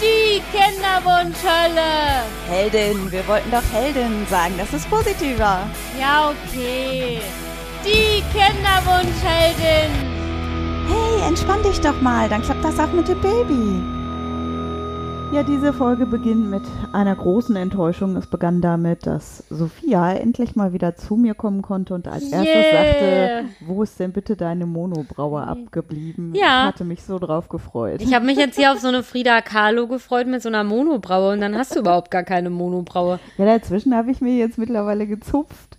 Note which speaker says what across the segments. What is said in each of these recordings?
Speaker 1: Die Kinderwunschhölle.
Speaker 2: Heldin, wir wollten doch Heldin sagen, das ist positiver.
Speaker 1: Ja, okay. Die Kinderwunschheldin.
Speaker 2: Hey, entspann dich doch mal, dann klappt das auch mit dem Baby. Ja, diese Folge beginnt mit einer großen Enttäuschung. Es begann damit, dass Sophia endlich mal wieder zu mir kommen konnte und als erstes
Speaker 1: Yeah.
Speaker 2: sagte, wo ist denn bitte deine Monobraue abgeblieben?
Speaker 1: Ja.
Speaker 2: Ich hatte mich so drauf gefreut.
Speaker 1: Ich habe mich jetzt hier auf so eine Frida Kahlo gefreut mit so einer Monobraue und dann hast du überhaupt gar keine Monobraue.
Speaker 2: Ja, dazwischen habe ich mir jetzt mittlerweile gezupft.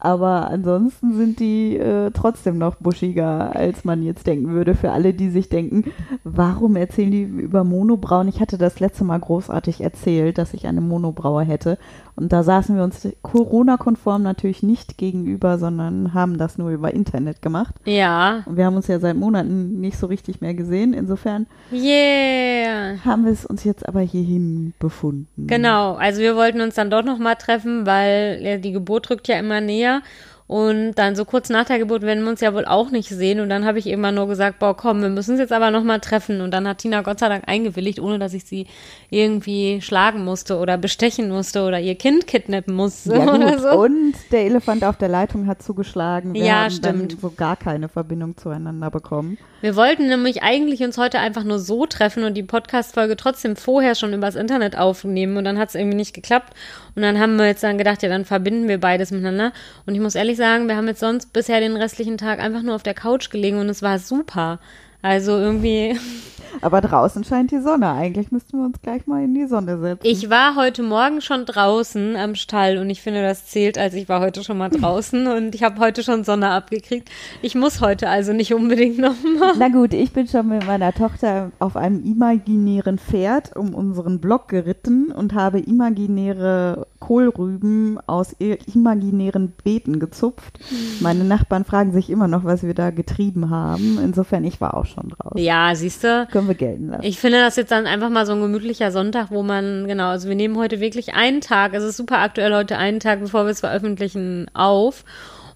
Speaker 2: Aber ansonsten sind die äh, trotzdem noch buschiger, als man jetzt denken würde. Für alle, die sich denken, warum erzählen die über Monobrauen? Ich hatte das letzte Mal großartig erzählt, dass ich eine Monobraue hätte. Und da saßen wir uns Corona-konform natürlich nicht gegenüber, sondern haben das nur über Internet gemacht.
Speaker 1: Ja.
Speaker 2: Und wir haben uns ja seit Monaten nicht so richtig mehr gesehen. Insofern
Speaker 1: Yeah.
Speaker 2: haben wir es uns jetzt aber hierhin befunden.
Speaker 1: Genau, also wir wollten uns dann doch noch mal treffen, weil die Geburt rückt ja immer näher. Und dann so kurz nach der Geburt werden wir uns ja wohl auch nicht sehen. Und dann habe ich irgendwann nur gesagt, boah, komm, wir müssen uns jetzt aber noch mal treffen. Und dann hat Tina Gott sei Dank eingewilligt, ohne dass ich sie irgendwie schlagen musste oder bestechen musste oder ihr Kind kidnappen musste
Speaker 2: Ja,
Speaker 1: oder
Speaker 2: gut.
Speaker 1: so.
Speaker 2: Und der Elefant auf der Leitung hat zugeschlagen. Wir
Speaker 1: Ja,
Speaker 2: haben
Speaker 1: stimmt.
Speaker 2: dann so gar keine Verbindung zueinander bekommen.
Speaker 1: Wir wollten nämlich eigentlich uns heute einfach nur so treffen und die Podcast-Folge trotzdem vorher schon übers Internet aufnehmen und dann hat es irgendwie nicht geklappt. Und dann haben wir jetzt dann gedacht, ja, dann verbinden wir beides miteinander. Und ich muss ehrlich sagen, wir haben jetzt sonst bisher den restlichen Tag einfach nur auf der Couch gelegen und es war super. Also irgendwie,
Speaker 2: Aber draußen scheint die Sonne. Eigentlich müssten wir uns gleich mal in die Sonne setzen.
Speaker 1: ich war heute Morgen schon draußen am Stall und ich finde, das zählt, als ich war heute schon mal draußen und ich habe heute schon Sonne abgekriegt. Ich muss heute also nicht unbedingt nochmal.
Speaker 2: Na gut, ich bin schon mit meiner Tochter auf einem imaginären Pferd um unseren Block geritten und habe imaginäre Kohlrüben aus imaginären Beeten gezupft. Meine Nachbarn fragen sich immer noch, was wir da getrieben haben. Insofern, ich war auch schon draußen.
Speaker 1: Ja, siehst du.
Speaker 2: Können wir gelten lassen.
Speaker 1: Ich finde das jetzt dann einfach mal so ein gemütlicher Sonntag, wo man, genau, also wir nehmen heute wirklich einen Tag, es ist super aktuell heute einen Tag, bevor wir es veröffentlichen, auf.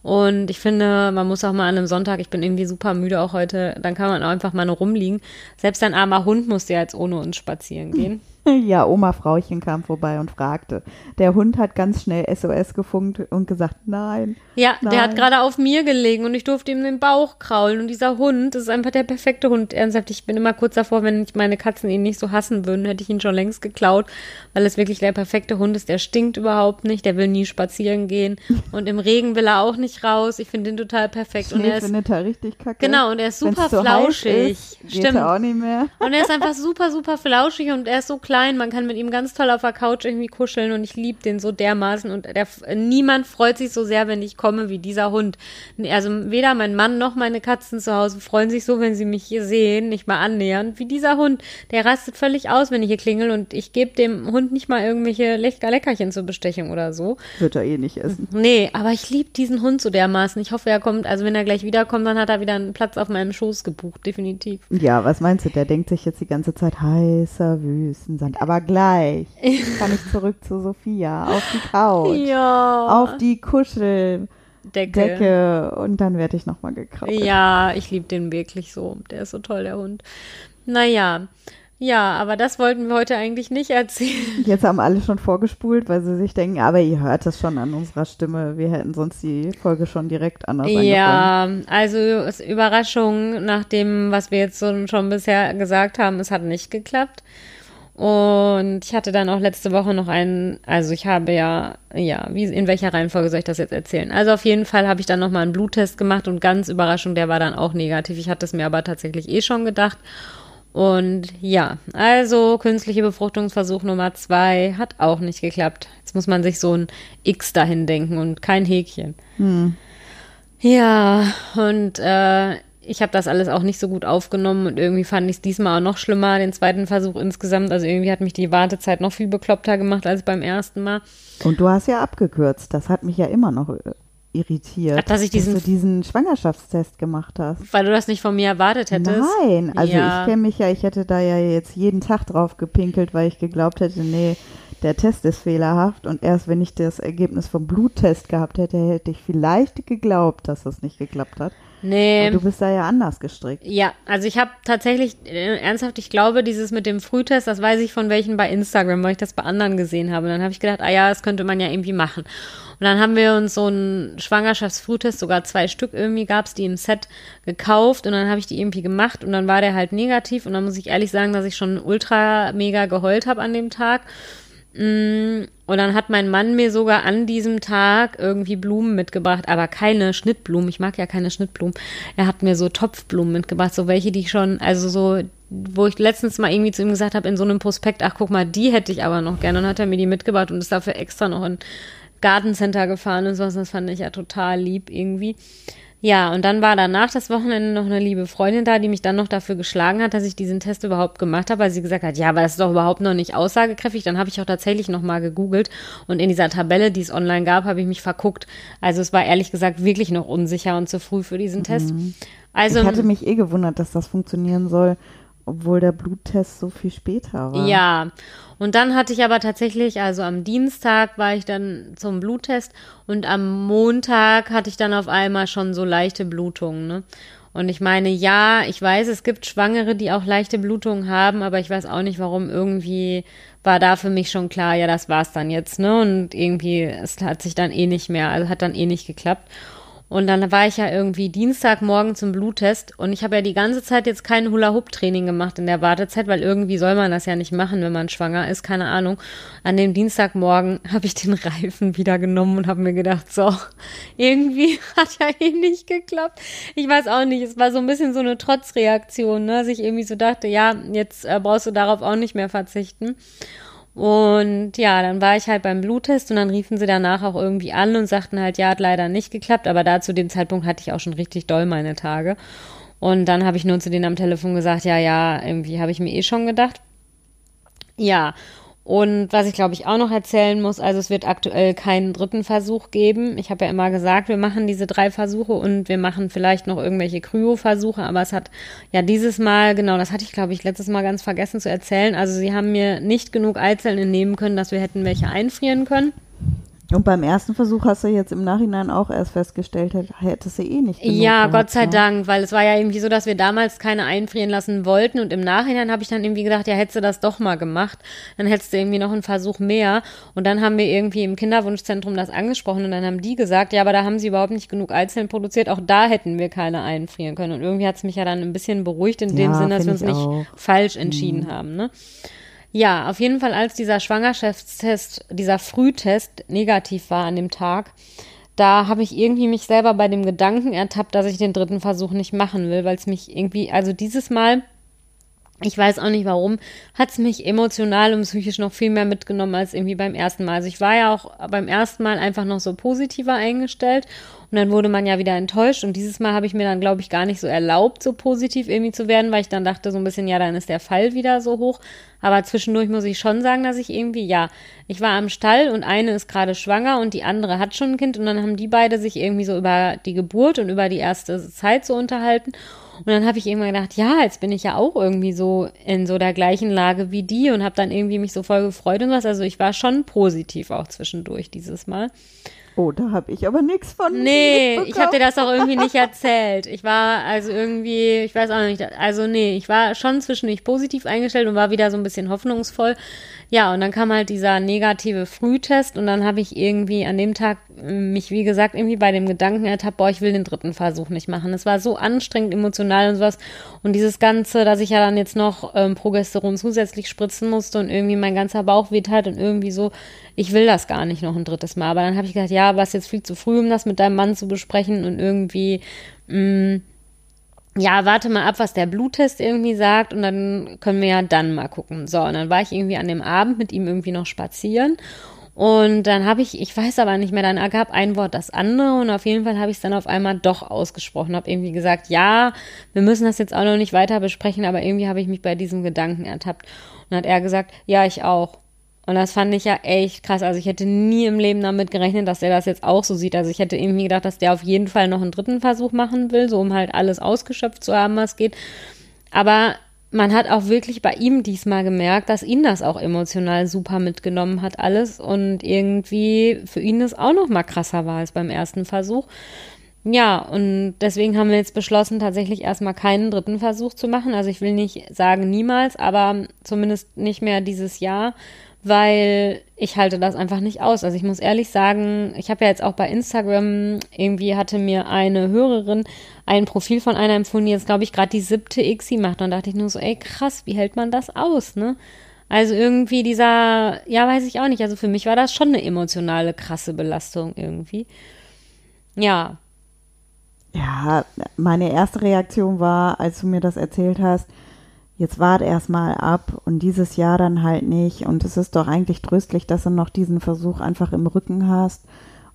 Speaker 1: Und ich finde, man muss auch mal an einem Sonntag, ich bin irgendwie super müde auch heute, dann kann man auch einfach mal nur rumliegen. Selbst ein armer Hund musste ja jetzt ohne uns spazieren gehen.
Speaker 2: Ja, Oma Frauchen kam vorbei und fragte. Der Hund hat ganz schnell SOS gefunkt und gesagt, nein.
Speaker 1: Ja, der hat
Speaker 2: Nein.
Speaker 1: gerade auf mir gelegen und ich durfte ihm den Bauch kraulen. Und dieser Hund, ist einfach der perfekte Hund. Ernsthaft, ich bin immer kurz davor, wenn ich meine Katzen ihn nicht so hassen würden, hätte ich ihn schon längst geklaut, weil es wirklich der perfekte Hund ist. Der stinkt überhaupt nicht, der will nie spazieren gehen. Und im Regen will er auch nicht raus. Ich finde ihn total perfekt. Und
Speaker 2: Schnee
Speaker 1: er ist,
Speaker 2: er richtig kacke.
Speaker 1: genau, und er ist
Speaker 2: Wenn's
Speaker 1: super
Speaker 2: heiß
Speaker 1: flauschig.
Speaker 2: Ist, geht
Speaker 1: Stimmt.
Speaker 2: auch nicht mehr.
Speaker 1: Und er ist einfach super, super flauschig und er ist so klein. Man kann mit ihm ganz toll auf der Couch irgendwie kuscheln und ich liebe den so dermaßen. Und der, niemand freut sich so sehr, wenn ich komme, wie dieser Hund. Also weder mein Mann noch meine Katzen zu Hause freuen sich so, wenn sie mich hier sehen, nicht mal annähern, wie dieser Hund. Der rastet völlig aus, wenn ich hier klingel und ich gebe dem Hund nicht mal irgendwelche Lecker Leckerchen zur Bestechung oder so.
Speaker 2: Wird er eh nicht essen.
Speaker 1: Nee, aber ich liebe diesen Hund so dermaßen. Ich hoffe, er kommt, also wenn er gleich wiederkommt, dann hat er wieder einen Platz auf meinem Schoß gebucht, definitiv.
Speaker 2: Ja, was meinst du? Der denkt sich jetzt die ganze Zeit heißer Wüstensand. Aber gleich kann ich zurück zu Sophia auf die Couch,
Speaker 1: Ja.
Speaker 2: auf die Kuscheldecke
Speaker 1: Decke.
Speaker 2: und dann werde ich nochmal gekrault.
Speaker 1: Ja, ich liebe den wirklich so. Der ist so toll, der Hund. Naja, ja, aber das wollten wir heute eigentlich nicht erzählen.
Speaker 2: Jetzt haben alle schon vorgespult, weil sie sich denken, aber ihr hört es schon an unserer Stimme. Wir hätten sonst die Folge schon direkt anders angefangen.
Speaker 1: Ja, also es- Überraschung nach dem, was wir jetzt schon bisher gesagt haben, es hat nicht geklappt. Und ich hatte dann auch letzte Woche noch einen, also ich habe ja, ja, wie, in welcher Reihenfolge soll ich das jetzt erzählen? Also auf jeden Fall habe ich dann nochmal einen Bluttest gemacht und ganz Überraschung, der war dann auch negativ. Ich hatte es mir aber tatsächlich eh schon gedacht. Und ja, also künstliche Befruchtungsversuch Nummer zwei hat auch nicht geklappt. Jetzt muss man sich so ein X dahin denken und kein Häkchen. Ja, und äh, ich habe das alles auch nicht so gut aufgenommen und irgendwie fand ich es diesmal auch noch schlimmer, den zweiten Versuch insgesamt. Also irgendwie hat mich die Wartezeit noch viel bekloppter gemacht als beim ersten Mal.
Speaker 2: Und du hast ja abgekürzt. Das hat mich ja immer noch äh, irritiert.
Speaker 1: Ach, dass ich diesen-
Speaker 2: du diesen Schwangerschaftstest gemacht hast.
Speaker 1: Weil du das nicht von mir erwartet hättest.
Speaker 2: Nein, also
Speaker 1: Ja.
Speaker 2: ich kenne mich ja, ich hätte da ja jetzt jeden Tag drauf gepinkelt, weil ich geglaubt hätte, nee, der Test ist fehlerhaft und erst wenn ich das Ergebnis vom Bluttest gehabt hätte, hätte ich vielleicht geglaubt, dass das nicht geklappt hat.
Speaker 1: Nee.
Speaker 2: Aber du bist da ja anders gestrickt.
Speaker 1: Ja, also ich habe tatsächlich, äh, ernsthaft, ich glaube, dieses mit dem Frühtest, das weiß ich von welchen bei Instagram, weil ich das bei anderen gesehen habe. Und dann habe ich gedacht, ah ja, das könnte man ja irgendwie machen. Und dann haben wir uns so einen Schwangerschaftsfrühtest, sogar zwei Stück irgendwie gab's die im Set gekauft und dann habe ich die irgendwie gemacht und dann war der halt negativ und dann muss ich ehrlich sagen, dass ich schon ultra mega geheult habe an dem Tag. Mm, und dann hat mein Mann mir sogar an diesem Tag irgendwie Blumen mitgebracht, aber keine Schnittblumen. Ich mag ja keine Schnittblumen. Er hat mir so Topfblumen mitgebracht, so welche, die ich schon, also so, wo ich letztens mal irgendwie zu ihm gesagt habe, in so einem Prospekt, ach guck mal, die hätte ich aber noch gerne. Und dann hat er mir die mitgebracht und ist dafür extra noch in Gartencenter gefahren und sowas. Das fand ich ja total lieb irgendwie. Ja, und dann war danach das Wochenende noch eine liebe Freundin da, die mich dann noch dafür geschlagen hat, dass ich diesen Test überhaupt gemacht habe, weil sie gesagt hat, ja, aber das ist doch überhaupt noch nicht aussagekräftig. Dann habe ich auch tatsächlich noch mal gegoogelt und in dieser Tabelle, die es online gab, habe ich mich verguckt. Also es war ehrlich gesagt wirklich noch unsicher und zu früh für diesen Test.
Speaker 2: Mhm. Also ich hatte mich eh gewundert, dass das funktionieren soll, obwohl der Bluttest so viel später war.
Speaker 1: Ja, und dann hatte ich aber tatsächlich, also am Dienstag war ich dann zum Bluttest und am Montag hatte ich dann auf einmal schon so leichte Blutungen. Ne? Und ich meine, ja, ich weiß, es gibt Schwangere, die auch leichte Blutungen haben, aber ich weiß auch nicht, warum irgendwie war da für mich schon klar, ja, das war's dann jetzt, ne? Und irgendwie, es hat sich dann eh nicht mehr, also hat dann eh nicht geklappt. Und dann war ich ja irgendwie Dienstagmorgen zum Bluttest und ich habe ja die ganze Zeit jetzt kein Hula-Hoop-Training gemacht in der Wartezeit, weil irgendwie soll man das ja nicht machen, wenn man schwanger ist, keine Ahnung. An dem Dienstagmorgen habe ich den Reifen wieder genommen und habe mir gedacht, so, irgendwie hat ja eh nicht geklappt. Ich weiß auch nicht, es war so ein bisschen so eine Trotzreaktion, ne, dass ich irgendwie so dachte, ja, jetzt äh, brauchst du darauf auch nicht mehr verzichten. Und ja, dann war ich halt beim Bluttest und dann riefen sie danach auch irgendwie an und sagten halt, ja, hat leider nicht geklappt, aber da zu dem Zeitpunkt hatte ich auch schon richtig doll meine Tage. Und dann habe ich nur zu denen am Telefon gesagt, ja, ja, irgendwie habe ich mir eh schon gedacht. Ja, und was ich glaube ich auch noch erzählen muss, also es wird aktuell keinen dritten Versuch geben. Ich habe ja immer gesagt, wir machen diese drei Versuche und wir machen vielleicht noch irgendwelche Kryo-Versuche, aber es hat ja dieses Mal, genau, das hatte ich glaube ich letztes Mal ganz vergessen zu erzählen. Also sie haben mir nicht genug Eizellen entnehmen können, dass wir hätten welche einfrieren können.
Speaker 2: Und beim ersten Versuch hast du jetzt im Nachhinein auch erst festgestellt, hättest du eh nicht.
Speaker 1: Ja, gehabt, Gott sei ne? Dank, weil es war ja irgendwie so, dass wir damals keine einfrieren lassen wollten und im Nachhinein habe ich dann irgendwie gedacht, ja, hättest du das doch mal gemacht, dann hättest du irgendwie noch einen Versuch mehr. Und dann haben wir irgendwie im Kinderwunschzentrum das angesprochen und dann haben die gesagt, ja, aber da haben sie überhaupt nicht genug Eizellen produziert, auch da hätten wir keine einfrieren können. Und irgendwie hat es mich ja dann ein bisschen beruhigt in dem ja, Sinne, dass wir uns nicht auch. falsch entschieden mhm. haben. Ne? Ja, auf jeden Fall, als dieser Schwangerschaftstest, dieser Frühtest negativ war an dem Tag, da habe ich irgendwie mich selber bei dem Gedanken ertappt, dass ich den dritten Versuch nicht machen will, weil es mich irgendwie, also dieses Mal, ich weiß auch nicht warum, hat es mich emotional und psychisch noch viel mehr mitgenommen als irgendwie beim ersten Mal. Also ich war ja auch beim ersten Mal einfach noch so positiver eingestellt und dann wurde man ja wieder enttäuscht. Und dieses Mal habe ich mir dann, glaube ich, gar nicht so erlaubt, so positiv irgendwie zu werden, weil ich dann dachte so ein bisschen, ja, dann ist der Fall wieder so hoch. Aber zwischendurch muss ich schon sagen, dass ich irgendwie, ja, ich war am Stall und eine ist gerade schwanger und die andere hat schon ein Kind. Und dann haben die beide sich irgendwie so über die Geburt und über die erste Zeit so unterhalten. Und dann habe ich irgendwann gedacht, ja, jetzt bin ich ja auch irgendwie so in so der gleichen Lage wie die und habe dann irgendwie mich so voll gefreut und was. Also ich war schon positiv auch zwischendurch dieses Mal.
Speaker 2: Oh, da habe ich aber nichts von.
Speaker 1: Nee, ich habe dir das auch irgendwie nicht erzählt. Ich war also irgendwie, ich weiß auch nicht, also nee, ich war schon zwischendurch positiv eingestellt und war wieder so ein bisschen hoffnungsvoll. Ja, und dann kam halt dieser negative Frühtest und dann habe ich irgendwie an dem Tag mich, wie gesagt, irgendwie bei dem Gedanken ertappt, boah, ich will den dritten Versuch nicht machen. Es war so anstrengend, emotional und sowas. Und dieses Ganze, dass ich ja dann jetzt noch ähm, Progesteron zusätzlich spritzen musste und irgendwie mein ganzer Bauch weht halt und irgendwie so, ich will das gar nicht noch ein drittes Mal. Aber dann habe ich gedacht, ja, war es jetzt viel zu früh, um das mit deinem Mann zu besprechen und irgendwie, mh, mm, ja, warte mal ab, was der Bluttest irgendwie sagt und dann können wir ja dann mal gucken. So, und dann war ich irgendwie an dem Abend mit ihm irgendwie noch spazieren und dann habe ich, ich weiß aber nicht mehr, dann ergab ein Wort das andere und auf jeden Fall habe ich es dann auf einmal doch ausgesprochen, habe irgendwie gesagt, ja, wir müssen das jetzt auch noch nicht weiter besprechen, aber irgendwie habe ich mich bei diesem Gedanken ertappt. Und dann hat er gesagt, ja, ich auch. Und das fand ich ja echt krass. Also ich hätte nie im Leben damit gerechnet, dass er das jetzt auch so sieht. Also ich hätte irgendwie gedacht, dass der auf jeden Fall noch einen dritten Versuch machen will, so um halt alles ausgeschöpft zu haben, was geht. Aber man hat auch wirklich bei ihm diesmal gemerkt, dass ihn das auch emotional super mitgenommen hat alles und irgendwie für ihn das auch noch mal krasser war als beim ersten Versuch. ja, und deswegen haben wir jetzt beschlossen, tatsächlich erstmal keinen dritten Versuch zu machen. Also ich will nicht sagen niemals, aber zumindest nicht mehr dieses Jahr, weil ich halte das einfach nicht aus. Also ich muss ehrlich sagen, ich habe ja jetzt auch bei Instagram, irgendwie hatte mir eine Hörerin ein Profil von einer empfohlen, die jetzt, glaube ich, gerade die siebte ICSI macht. Und da dachte ich nur so, ey, krass, wie hält man das aus, ne? Also irgendwie dieser, ja, weiß ich auch nicht. Also für mich war das schon eine emotionale, krasse Belastung irgendwie. Ja,
Speaker 2: ja, meine erste Reaktion war, als du mir das erzählt hast, jetzt wart erstmal ab und dieses Jahr dann halt nicht. Und es ist doch eigentlich tröstlich, dass du noch diesen Versuch einfach im Rücken hast.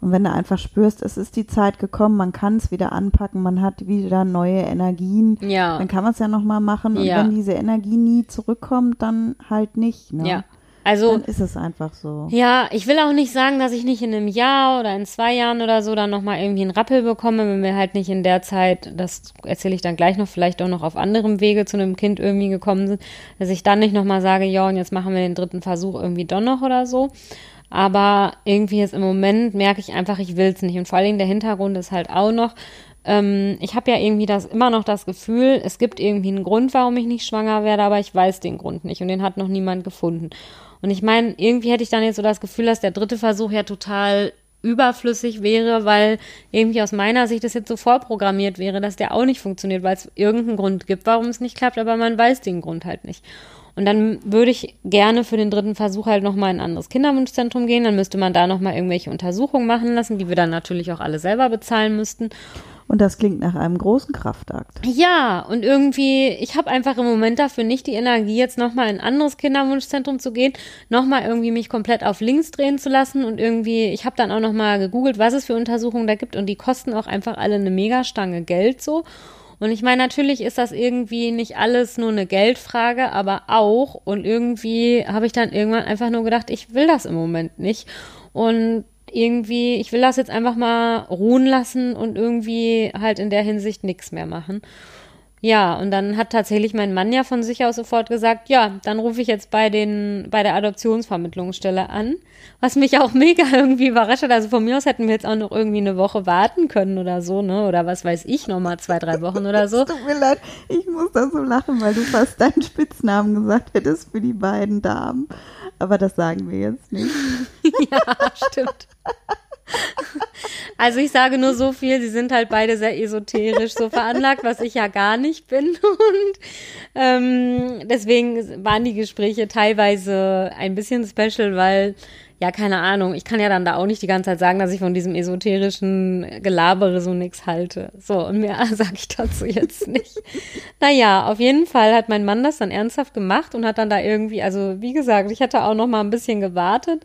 Speaker 2: Und wenn du einfach spürst, es ist die Zeit gekommen, man kann es wieder anpacken, man hat wieder neue Energien,
Speaker 1: ja.
Speaker 2: dann kann man es ja nochmal machen. Und
Speaker 1: Ja.
Speaker 2: wenn diese Energie nie zurückkommt, dann halt nicht. Ne?
Speaker 1: ja. Also
Speaker 2: Dann ist es einfach so.
Speaker 1: Ja, ich will auch nicht sagen, dass ich nicht in einem Jahr oder in zwei Jahren oder so dann nochmal irgendwie einen Rappel bekomme, wenn wir halt nicht in der Zeit, das erzähle ich dann gleich noch, vielleicht auch noch auf anderem Wege zu einem Kind irgendwie gekommen sind, dass ich dann nicht nochmal sage, ja, und jetzt machen wir den dritten Versuch irgendwie doch noch oder so. Aber irgendwie jetzt im Moment merke ich einfach, ich will es nicht. Und vor allen Dingen der Hintergrund ist halt auch noch, ähm, ich habe ja irgendwie das immer noch das Gefühl, es gibt irgendwie einen Grund, warum ich nicht schwanger werde, aber ich weiß den Grund nicht und den hat noch niemand gefunden. Und ich meine, irgendwie hätte ich dann jetzt so das Gefühl, dass der dritte Versuch ja total überflüssig wäre, weil irgendwie aus meiner Sicht das jetzt so vorprogrammiert wäre, dass der auch nicht funktioniert, weil es irgendeinen Grund gibt, warum es nicht klappt, aber man weiß den Grund halt nicht. Und dann würde ich gerne für den dritten Versuch halt nochmal in ein anderes Kinderwunschzentrum gehen. Dann müsste man da nochmal irgendwelche Untersuchungen machen lassen, die wir dann natürlich auch alle selber bezahlen müssten.
Speaker 2: Und das klingt nach einem großen Kraftakt.
Speaker 1: Ja, und irgendwie, ich habe einfach im Moment dafür nicht die Energie, jetzt nochmal in ein anderes Kinderwunschzentrum zu gehen, nochmal irgendwie mich komplett auf links drehen zu lassen und irgendwie, ich habe dann auch nochmal gegoogelt, was es für Untersuchungen da gibt und die kosten auch einfach alle eine Megastange Geld so. Und ich meine, natürlich ist das irgendwie nicht alles nur eine Geldfrage, aber auch. Und irgendwie habe ich dann irgendwann einfach nur gedacht, ich will das im Moment nicht. Und irgendwie, ich will das jetzt einfach mal ruhen lassen und irgendwie halt in der Hinsicht nichts mehr machen. Ja, und dann hat tatsächlich mein Mann ja von sich aus sofort gesagt, ja, dann rufe ich jetzt bei den, bei der Adoptionsvermittlungsstelle an. Was mich auch mega irgendwie überrascht hat. Also von mir aus hätten wir jetzt auch noch irgendwie eine Woche warten können oder so, ne? Oder was weiß ich, nochmal zwei, drei Wochen oder so.
Speaker 2: Tut mir leid, ich muss da so lachen, weil du fast deinen Spitznamen gesagt hättest für die beiden Damen. Aber das sagen wir jetzt nicht.
Speaker 1: ja, stimmt. Also ich sage nur so viel, sie sind halt beide sehr esoterisch so veranlagt, was ich ja gar nicht bin. Und ähm, deswegen waren die Gespräche teilweise ein bisschen special, weil, ja, keine Ahnung, ich kann ja dann da auch nicht die ganze Zeit sagen, dass ich von diesem esoterischen Gelabere so nichts halte. So, und mehr sage ich dazu jetzt nicht. naja, auf jeden Fall hat mein Mann das dann ernsthaft gemacht und hat dann da irgendwie, also wie gesagt, ich hatte auch noch mal ein bisschen gewartet.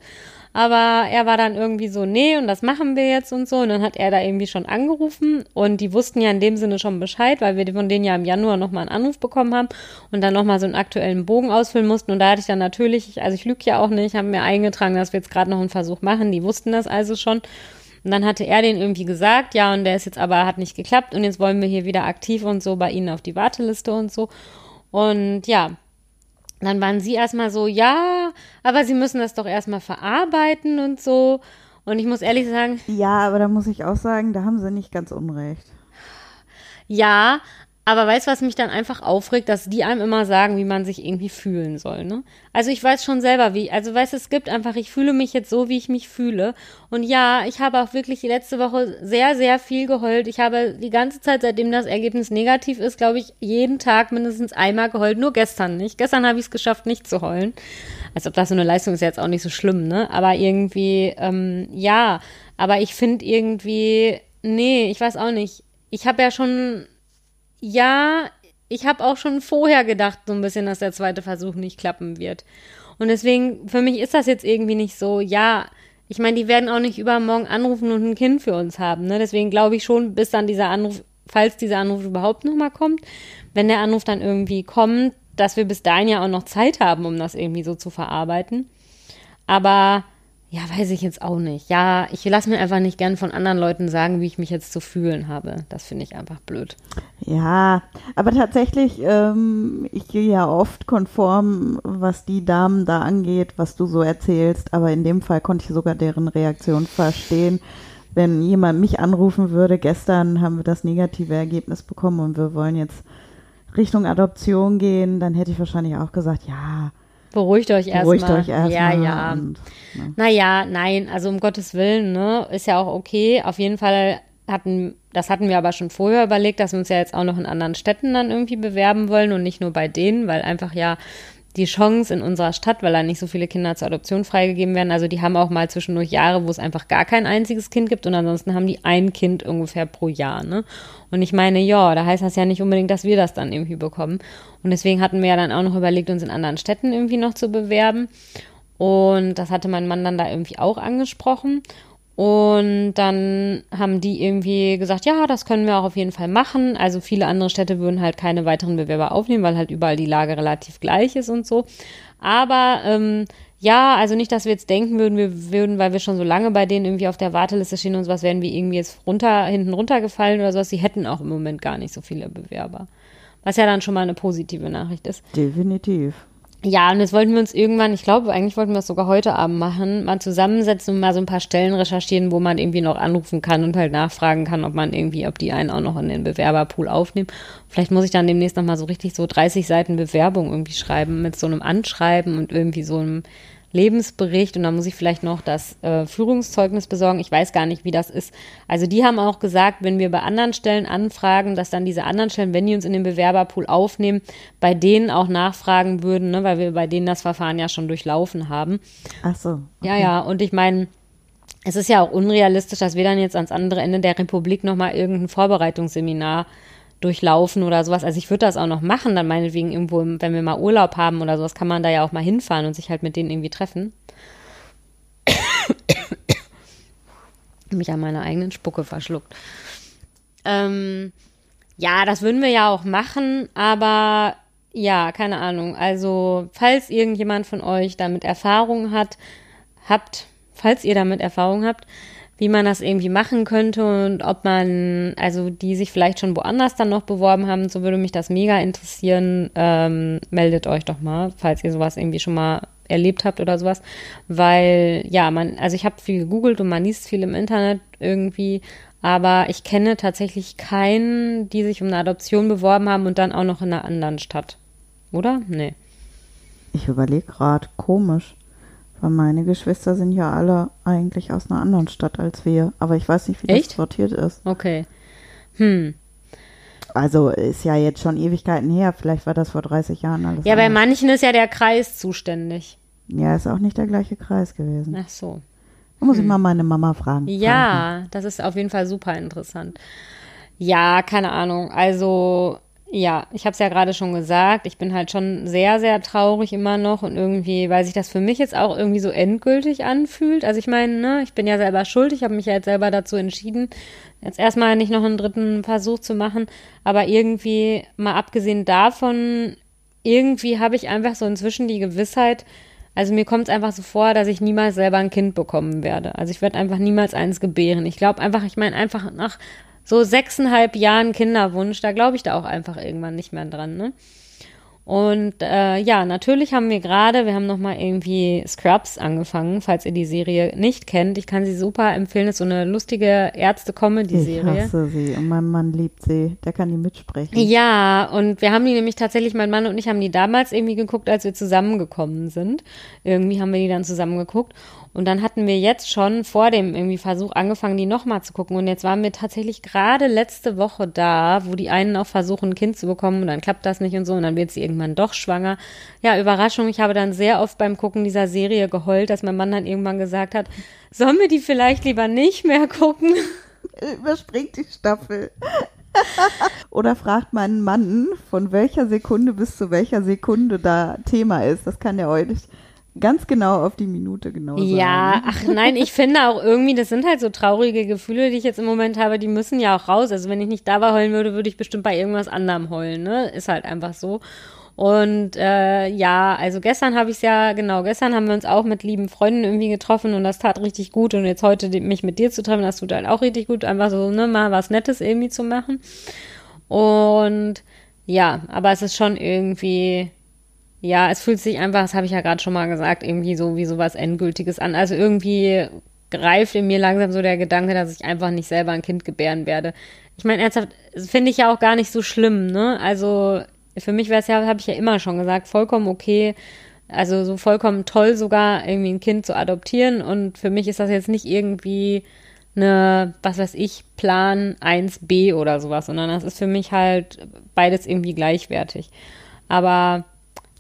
Speaker 1: Aber er war dann irgendwie so, nee, und das machen wir jetzt und so. Und dann hat er da irgendwie schon angerufen und die wussten ja in dem Sinne schon Bescheid, weil wir von denen ja im Januar nochmal einen Anruf bekommen haben und dann nochmal so einen aktuellen Bogen ausfüllen mussten. Und da hatte ich dann natürlich, also ich lüge ja auch nicht, haben mir eingetragen, dass wir jetzt gerade noch einen Versuch machen. Die wussten das also schon. Und dann hatte er den irgendwie gesagt, ja, und der ist jetzt aber, hat nicht geklappt und jetzt wollen wir hier wieder aktiv und so bei ihnen auf die Warteliste und so. Und ja, dann waren sie erstmal so, ja, aber sie müssen das doch erstmal verarbeiten und so. Und ich muss ehrlich sagen,
Speaker 2: Ja, aber da muss ich auch sagen, da haben sie nicht ganz unrecht.
Speaker 1: ja, aber weißt du, was mich dann einfach aufregt, dass die einem immer sagen, wie man sich irgendwie fühlen soll, ne? Also ich weiß schon selber, wie, also weißt du, es gibt einfach, ich fühle mich jetzt so, wie ich mich fühle. Und ja, ich habe auch wirklich die letzte Woche sehr, sehr viel geheult. Ich habe die ganze Zeit, seitdem das Ergebnis negativ ist, glaube ich, jeden Tag mindestens einmal geheult. Nur gestern nicht. Gestern habe ich es geschafft, nicht zu heulen. Als ob das so eine Leistung ist, ja jetzt auch nicht so schlimm, ne? Aber irgendwie, ähm, ja. Aber ich finde irgendwie, nee, ich weiß auch nicht. Ich habe ja schon ja, ich habe auch schon vorher gedacht, so ein bisschen, dass der zweite Versuch nicht klappen wird. Und deswegen, für mich ist das jetzt irgendwie nicht so, ja, ich meine, die werden auch nicht übermorgen anrufen und ein Kind für uns haben. Ne? Deswegen glaube ich schon, bis dann dieser Anruf, falls dieser Anruf überhaupt nochmal kommt, wenn der Anruf dann irgendwie kommt, dass wir bis dahin ja auch noch Zeit haben, um das irgendwie so zu verarbeiten. Aber ja, weiß ich jetzt auch nicht. Ja, ich lasse mir einfach nicht gern von anderen Leuten sagen, wie ich mich jetzt zu fühlen habe. Das finde ich einfach blöd.
Speaker 2: Ja, aber tatsächlich, ähm, ich gehe ja oft konform, was die Damen da angeht, was du so erzählst, aber in dem Fall konnte ich sogar deren Reaktion verstehen, wenn jemand mich anrufen würde, gestern haben wir das negative Ergebnis bekommen und wir wollen jetzt Richtung Adoption gehen, dann hätte ich wahrscheinlich auch gesagt, ja.
Speaker 1: Beruhigt euch erstmal.
Speaker 2: Beruhigt euch erstmal.
Speaker 1: Ja, ja.
Speaker 2: Und, ne.
Speaker 1: Naja, nein, also um Gottes Willen, ne, ist ja auch okay. Auf jeden Fall hatten, das hatten wir aber schon vorher überlegt, dass wir uns ja jetzt auch noch in anderen Städten dann irgendwie bewerben wollen und nicht nur bei denen, weil einfach ja die Chance in unserer Stadt, weil da nicht so viele Kinder zur Adoption freigegeben werden. Also die haben auch mal zwischendurch Jahre, wo es einfach gar kein einziges Kind gibt und ansonsten haben die ein Kind ungefähr pro Jahr. Ne? Und ich meine, ja, da heißt das ja nicht unbedingt, dass wir das dann irgendwie bekommen. Und deswegen hatten wir ja dann auch noch überlegt, uns in anderen Städten irgendwie noch zu bewerben. Und das hatte mein Mann dann da irgendwie auch angesprochen. Und dann haben die irgendwie gesagt, ja, das können wir auch auf jeden Fall machen. Also viele andere Städte würden halt keine weiteren Bewerber aufnehmen, weil halt überall die Lage relativ gleich ist und so. Aber ähm, ja, also nicht, dass wir jetzt denken würden, wir würden, weil wir schon so lange bei denen irgendwie auf der Warteliste stehen und sowas, wären wir irgendwie jetzt runter, hinten runtergefallen oder sowas. Sie hätten auch im Moment gar nicht so viele Bewerber. Was ja dann schon mal eine positive Nachricht ist.
Speaker 2: Definitiv.
Speaker 1: Ja, und jetzt wollten wir uns irgendwann, ich glaube, eigentlich wollten wir es sogar heute Abend machen, mal zusammensetzen und mal so ein paar Stellen recherchieren, wo man irgendwie noch anrufen kann und halt nachfragen kann, ob man irgendwie, ob die einen auch noch in den Bewerberpool aufnehmen. Vielleicht muss ich dann demnächst nochmal so richtig so 30 Seiten Bewerbung irgendwie schreiben mit so einem Anschreiben und irgendwie so einem Lebensbericht und dann muss ich vielleicht noch das äh, Führungszeugnis besorgen. Ich weiß gar nicht, wie das ist. Also die haben auch gesagt, wenn wir bei anderen Stellen anfragen, dass dann diese anderen Stellen, wenn die uns in den Bewerberpool aufnehmen, bei denen auch nachfragen würden, ne, weil wir bei denen das Verfahren ja schon durchlaufen haben.
Speaker 2: Ach so. Okay.
Speaker 1: Ja, ja, und ich meine, es ist ja auch unrealistisch, dass wir dann jetzt ans andere Ende der Republik nochmal irgendein Vorbereitungsseminar durchlaufen oder sowas. Also ich würde das auch noch machen, dann meinetwegen irgendwo, wenn wir mal Urlaub haben oder sowas, kann man da ja auch mal hinfahren und sich halt mit denen irgendwie treffen. Mich an meiner eigenen Spucke verschluckt. Ähm, ja, das würden wir ja auch machen, aber ja, keine Ahnung. Also, falls irgendjemand von euch damit Erfahrung hat, habt, falls ihr damit Erfahrung habt, wie man das irgendwie machen könnte und ob man, also die sich vielleicht schon woanders dann noch beworben haben, so würde mich das mega interessieren. Ähm, meldet euch doch mal, falls ihr sowas irgendwie schon mal erlebt habt oder sowas, weil ja, man, also ich habe viel gegoogelt und man liest viel im Internet irgendwie, aber ich kenne tatsächlich keinen, die sich um eine Adoption beworben haben und dann auch noch in einer anderen Stadt. Oder? Nee.
Speaker 2: Ich überlege gerade, komisch. Weil meine Geschwister sind ja alle eigentlich aus einer anderen Stadt als wir. Aber ich weiß nicht, wie
Speaker 1: Echt?
Speaker 2: das sortiert ist.
Speaker 1: Okay. Hm.
Speaker 2: Also ist ja jetzt schon Ewigkeiten her. Vielleicht war das vor 30 Jahren alles.
Speaker 1: Ja, bei
Speaker 2: anders.
Speaker 1: manchen ist ja der Kreis zuständig.
Speaker 2: Ja, ist auch nicht der gleiche Kreis gewesen.
Speaker 1: Ach so.
Speaker 2: Da muss ich mal meine Mama fragen.
Speaker 1: Hm. Ja, das ist auf jeden Fall super interessant. Ja, keine Ahnung. Also, ja, ich habe es ja gerade schon gesagt. Ich bin halt schon sehr, sehr traurig immer noch und irgendwie, weil sich das für mich jetzt auch irgendwie so endgültig anfühlt. Also ich meine, ne, ich bin ja selber schuld. Ich habe mich ja jetzt selber dazu entschieden, jetzt erstmal nicht noch einen dritten Versuch zu machen. Aber irgendwie, mal abgesehen davon, irgendwie habe ich einfach so inzwischen die Gewissheit, also mir kommt es einfach so vor, dass ich niemals selber ein Kind bekommen werde. Also ich werde einfach niemals eins gebären. Ich glaube einfach, ich meine einfach nach so sechseinhalb Jahren Kinderwunsch, da glaube ich da auch einfach irgendwann nicht mehr dran, ne? Und äh, ja, natürlich haben wir gerade, wir haben nochmal irgendwie Scrubs angefangen, falls ihr die Serie nicht kennt. Ich kann sie super empfehlen, das ist so eine lustige
Speaker 2: Ich
Speaker 1: Ärzte-Comedy-Serie.
Speaker 2: hasse sie und mein Mann liebt sie. Der kann die mitsprechen.
Speaker 1: Ja, und wir haben die nämlich tatsächlich, mein Mann und ich haben die damals irgendwie geguckt, als wir zusammengekommen sind. Irgendwie haben wir die dann zusammen geguckt. Und dann hatten wir jetzt schon vor dem irgendwie Versuch angefangen, die nochmal zu gucken. Und jetzt waren wir tatsächlich gerade letzte Woche da, wo die einen auch versuchen, ein Kind zu bekommen und dann klappt das nicht und so. Und dann wird sie irgendwann doch schwanger. Ja, Überraschung, ich habe dann sehr oft beim Gucken dieser Serie geheult, dass mein Mann dann irgendwann gesagt hat, sollen wir die vielleicht lieber nicht mehr gucken?
Speaker 2: Überspringt die Staffel. Oder fragt meinen Mann, von welcher Sekunde bis zu welcher Sekunde da Thema ist. Das kann er euch ganz genau auf die Minute genau sagen.
Speaker 1: Ja, ach nein, ich finde auch irgendwie, das sind halt so traurige Gefühle, die ich jetzt im Moment habe, die müssen ja auch raus. Also wenn ich nicht dabei heulen würde, würde ich bestimmt bei irgendwas anderem heulen, ne? Ist halt einfach so. Und äh, ja, also gestern habe ich es ja, genau, gestern haben wir uns auch mit lieben Freunden irgendwie getroffen und das tat richtig gut. Und jetzt heute mich mit dir zu treffen, das tut halt auch richtig gut, einfach so, ne, mal was Nettes irgendwie zu machen. Und ja, aber es ist schon irgendwie, ja, es fühlt sich einfach, das habe ich ja gerade schon mal gesagt, irgendwie so wie sowas Endgültiges an. Also irgendwie greift in mir langsam so der Gedanke, dass ich einfach nicht selber ein Kind gebären werde. Ich meine, ernsthaft, finde ich ja auch gar nicht so schlimm, ne? Also für mich wäre es ja, habe ich ja immer schon gesagt, vollkommen okay, also so vollkommen toll sogar, irgendwie ein Kind zu adoptieren. Und für mich ist das jetzt nicht irgendwie eine, was weiß ich, Plan 1b oder sowas, sondern das ist für mich halt beides irgendwie gleichwertig. Aber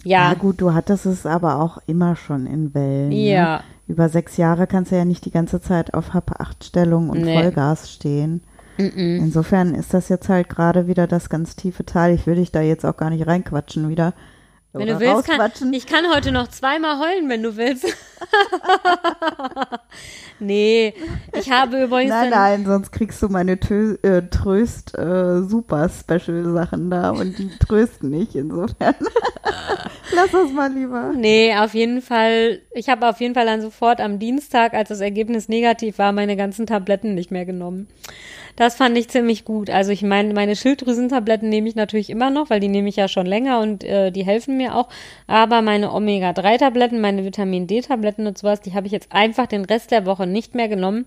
Speaker 1: ja.
Speaker 2: Ja gut, du hattest es aber auch immer schon in Wellen. Ne?
Speaker 1: Ja.
Speaker 2: Ne? Über sechs Jahre kannst du ja nicht die ganze Zeit auf Hab-8-Stellung und
Speaker 1: Nee.
Speaker 2: Vollgas stehen. Insofern ist das jetzt halt gerade wieder das ganz tiefe Teil. Ich will dich da jetzt auch gar nicht reinquatschen wieder.
Speaker 1: Wenn
Speaker 2: Oder
Speaker 1: du willst, kann, ich kann heute noch zweimal heulen, wenn du willst. nee, ich habe übrigens
Speaker 2: Nein, nein, sonst kriegst du meine Tö äh, Tröst äh, super Special Sachen da und die trösten nicht insofern. Lass das mal lieber.
Speaker 1: Nee, auf jeden Fall. Ich habe auf jeden Fall dann sofort am Dienstag, als das Ergebnis negativ war, meine ganzen Tabletten nicht mehr genommen. Das fand ich ziemlich gut. Also ich meine, meine Schilddrüsentabletten nehme ich natürlich immer noch, weil die nehme ich ja schon länger und äh, die helfen mir auch. Aber meine Omega-3-Tabletten, meine Vitamin-D-Tabletten und sowas, die habe ich jetzt einfach den Rest der Woche nicht mehr genommen